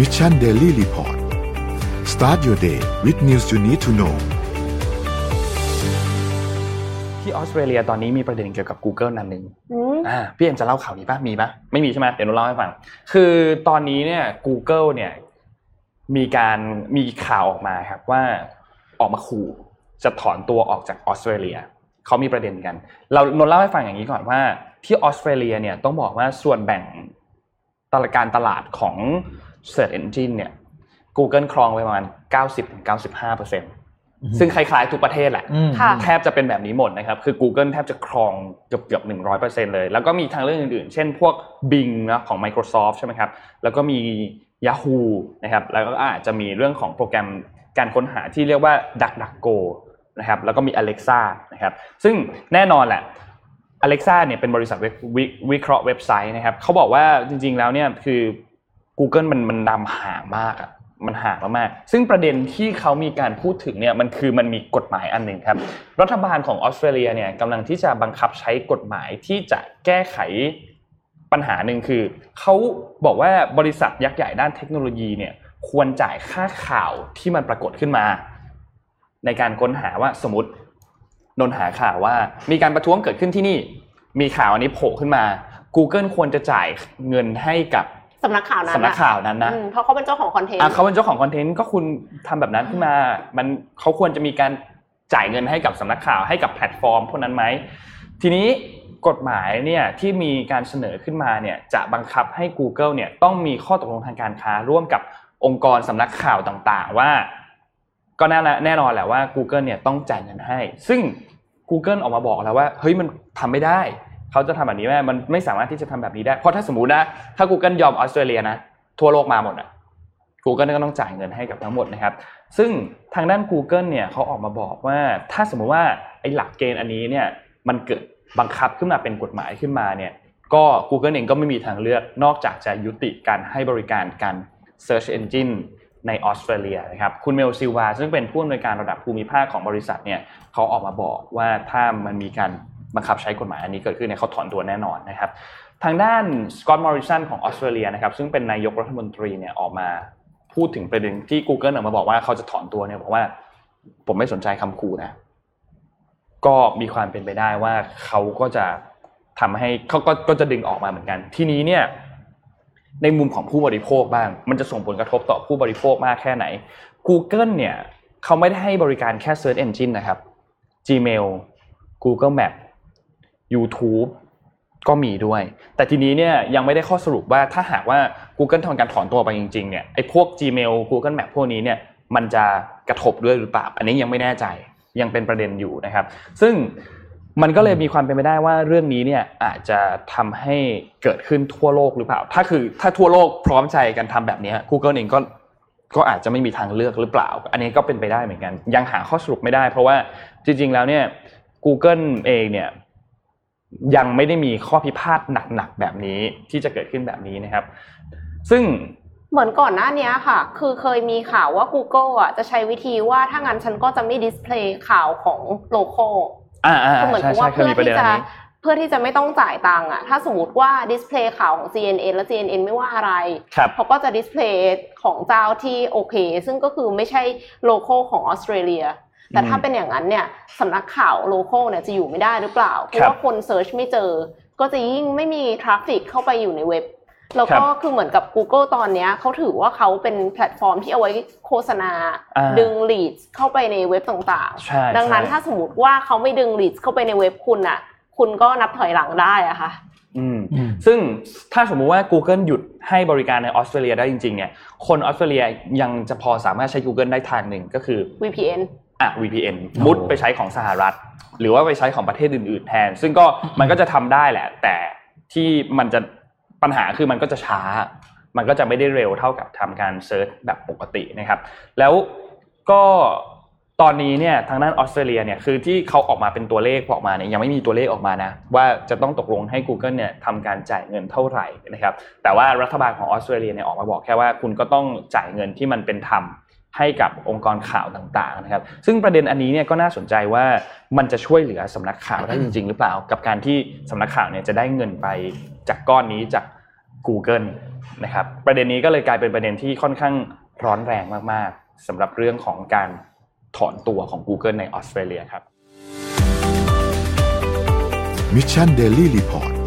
Mission Daily Report start your day with news you need to know ที่ออสเตรเลียตอนนี้มีประเด็นเกี่ยวกับ Google นั่นหนึ่งอืมอ่าพี่เอ็มจะเล่าข่าวนี้ป่ะมีป่ะไม่มีใช่ไหมเดี๋ยวหนูเล่าให้ฟัง คือตอนนี้เนี่ย Google เนี่ยมีการมีข่าวออกมาครับว่าออกมาขู่จะถอนตัวออกจากออสเตรเลียเขามีประเด็นกัน เรานนเล่าให้ฟังอย่างนี้ก่อนว่าที่ออสเตรเลียเนี่ยต้องบอกว่าส่วนแบ่งตลาดการตลาดของ Search Engine เนี่ย Google ครองไปประมาณ 90-95%เปอร์เซ็นต์ซึ่งคล้ายๆทุกประเทศแหละค่ะแทบจะเป็นแบบนี้หมดนะครับ คือ Google แทบจะครองเกือบเกือบหนึ่งร้อยเปอร์เซ็นเลย แล้วก็มีทางเรื่องอื่นๆ เช่นพวก Bing นะของ Microsoft ใช่ไหมครับ แล้วก็มี Yahoo นะครับ แล้วก็อาจจะมีเรื่องของโปรแกรมการค้นหาที่เรียกว่า DuckDuckGo นะครับ แล้วก็มี Alexa นะครับ ซึ่งแน่นอนแหละ Alexa เนี่ยเป็นบริษัทวิวิวิเคราะห์เว็บไซต์นะครับเขาบอกว่าจริงๆแล้วเนี่ยคือ Google มันมันนำห่างมากอะมันห่างมากๆซึ่งประเด็นที่เขามีการพูดถึงเนี่ยมันคือมันมีกฎหมายอันหนึ่งครับ รัฐบาลของออสเตรเลียเนี่ยกำลังที่จะบังคับใช้กฎหมายที่จะแก้ไขปัญหาหนึ่งคือ เขาบอกว่าบริษัทยักษ์ใหญ่ด้านเทคโนโลยีเนี่ยควรจ่ายค่าข่าวที่มันปรากฏขึ้นมา ในการค้นหาว่าสมมติค้นหาข่าวว่า มีการประท้วงเกิดขึ้นที่นี่ มีข่าวอันนี้โผล่ขึ้นมา Google ควรจะจ่ายเงินให้กับ สำนักข่าวนั้นสำนักข่าวนั้นนะอืมเพราะเขาเป็นเจ้าของ content อะเขาเป็นเจ้าของ content ก็คุณทำแบบนั้นขึ้นมา มันเขาควรจะมีการจ่ายเงินให้กับสำนักข่าวให้กับแพลตฟอร์มพวกนั้นไหมทีนี้กฎหมายเนี่ยที่มีการเสนอขึ้นมาเนี่ยจะบังคับให้ Google เนี่ยต้องมีข้อตกลงทางการค้าร่วมกับองค์กรสำนักข่าวต่างๆ ว่า ก็แน่แน่นอนแหละว่า Google เนี่ยต้องจ่ายเงินให้ ซึ่ง Google ออกมาบอกแล้วว่าเฮ้ยมันทำไม่ได้ เขาจะทำแบบนี้ไม่ได้มันไม่สามารถที่จะทำแบบนี้ได้ เพราะถ้าสมมตินะ ถ้า Google ยอมออสเตรเลียนะ ทั่วโลกมาหมดอะ Google ก็ต้องจ่ายเงินให้กับทั้งหมดนะครับ ซึ่งทางด้าน Google เนี่ยเขาออกมาบอกว่า ถ้าสมมุติว่าไอ้หลักเกณฑ์อันนี้เนี่ย มันเกิดบังคับขึ้นมาเป็นกฎหมายขึ้นมาเนี่ย ก็ Google เองก็ไม่มีทางเลือกนอกจากจะยุติการให้บริการการ Search Engine ในออสเตรเลียนะครับ คุณเมลซิวาซึ่งเป็นผู้อำนวยการระดับภูมิภาคของบริษัทเนี่ยเขาออกมาบอกว่าถ้ามันมีการ บังคับใช้กฎหมายอันนี้เกิดขึ้นเนี่ยเขาถอนตัวแน่นอนนะครับทางด้านสกอตต์มอริสันของออสเตรเลียนะครับซึ่งเป็นนายกรัฐมนตรีเนี่ยออกมาพูดถึงประเด็นที่ Google ออกมาบอกว่าเขาจะถอนตัวเนี่ยบอกว่า ผมไม่สนใจคำขู่นะ ก็มีความเป็นไปได้ว่าเขาก็จะทำให้เขาก็ก็จะดึงออกมาเหมือนกัน ทีนี้เนี่ย ในมุมของผู้บริโภคบ้าง มันจะส่งผลกระทบต่อผู้บริโภคมากแค่ไหน Google เนี่ยเขาไม่ได้ให้บริการแค่ Search Engine นะครับ Gmail Google Map YouTube ก็มีด้วย แต่ทีนี้เนี่ยยังไม่ได้ข้อสรุปว่าถ้าหากว่า Google ทำการถอนตัวไปจริงๆเนี่ยไอ้พวก Gmail Google Map พวกนี้เนี่ยมันจะกระทบด้วยหรือเปล่า อันนี้ยังไม่แน่ใจยังเป็นประเด็นอยู่นะครับ ซึ่งมันก็เลยมีความเป็นไปได้ว่าเรื่องนี้เนี่ยอาจจะทำให้เกิดขึ้นทั่วโลกหรือเปล่า ถ้าคือถ้าทั่วโลกพร้อมใจกันทำแบบนี้ Google เองก็ก็อาจจะไม่มีทางเลือกหรือเปล่า อันนี้ก็เป็นไปได้เหมือนกัน ยังหาข้อสรุปไม่ได้ เพราะว่าจริงๆแล้วเนี่ย Google เองเนี่ย ยังไม่ได้มีข้อพิพาทหนักๆแบบนี้ที่จะเกิดขึ้นแบบนี้นะครับ ซึ่งเหมือนก่อนหน้านี้ค่ะ คือเคยมีข่าวว่า Google อะจะใช้วิธีว่าถ้างั้นฉันก็จะไม่ display ข่าวของ localอ่าอ่าคือเหมือนใช่กับใช่ว่าเคยเพื่อมีประเด็ที่นอัจะนนี้เพื่อที่จะไม่ต้องจ่ายตังค์อะ ถ้าสมมติว่าดิสเพลย์ข่าวของ CNN แล้ว CNN ไม่ว่าอะไรครับเขาก็จะ display ของเจ้าที่โอเค ซึ่งก็คือไม่ใช่ local ของออสเตรเลีย แต่ถ้าเป็นอย่างนั้นเนี่ยสำนักข่าว local เนี่ยจะอยู่ไม่ได้หรือเปล่า เพราะว่าคน search ไม่เจอ ก็จะยิ่งไม่มี traffic เข้าไปอยู่ในเว็บ แล้วก็คือเหมือนกับ Google ตอนเนี้ยเขาถือว่าเขาเป็นแพลตฟอร์มที่เอาไว้โฆษณาอ่าดึง lead เข้าไปในเว็บต่างใช่ๆดังนั้นใช่ถ้าสมมติว่าเขาไม่ดึง lead เข้าไปในเว็บคุณอะคุณก็นับถอยหลังได้อะค่ะอืมซึ่งถ้าสมมุติว่า Google หยุดให้บริการในออสเตรเลียได้จริงๆเนี่ยคนออสเตรเลียยังจะพอสามารถใช้ Google ได้ทางหนึ่งก็คือ VPN อะ VPN มุดไปใช้ของสหรัฐ หรือว่าไปใช้ของประเทศอื่น ๆ แทน ซึ่งก็มันก็จะทำได้แหละ แต่ที่มันจะปัญหาคือมันก็จะช้า มันก็จะไม่ได้เร็วเท่ากับทำการ search แบบปกตินะครับ แล้วก็ตอนนี้เนี่ยทางด้านออสเตรเลียเนี่ยคือที่เขาออกมาเป็นตัวเลขออกมาเนี่ยยังไม่มีตัวเลขออกมานะว่าจะต้องตกลงให้ Google เนี่ยทำการจ่ายเงินเท่าไหร่นะครับแต่ว่ารัฐบาลของออสเตรเลียเนี่ยออกมาบอกแค่ว่าคุณก็ต้องจ่ายเงินที่มันเป็นธรรม ให้กับองค์กรข่าวต่างๆนะครับ ซึ่งประเด็นอันนี้เนี่ยก็น่าสนใจว่ามันจะช่วยเหลือสำนักข่าวได้จริง ๆ หรือเปล่า กับการที่สำนักข่าวเนี่ยจะได้เงินไปจากก้อนนี้จาก Google นะครับประเด็นนี้ก็เลยกลายเป็นประเด็นที่ค่อนข้างร้อนแรงมากๆสำหรับเรื่องของการถอนตัวของ Google ในออสเตรเลียครับ Mission Daily Report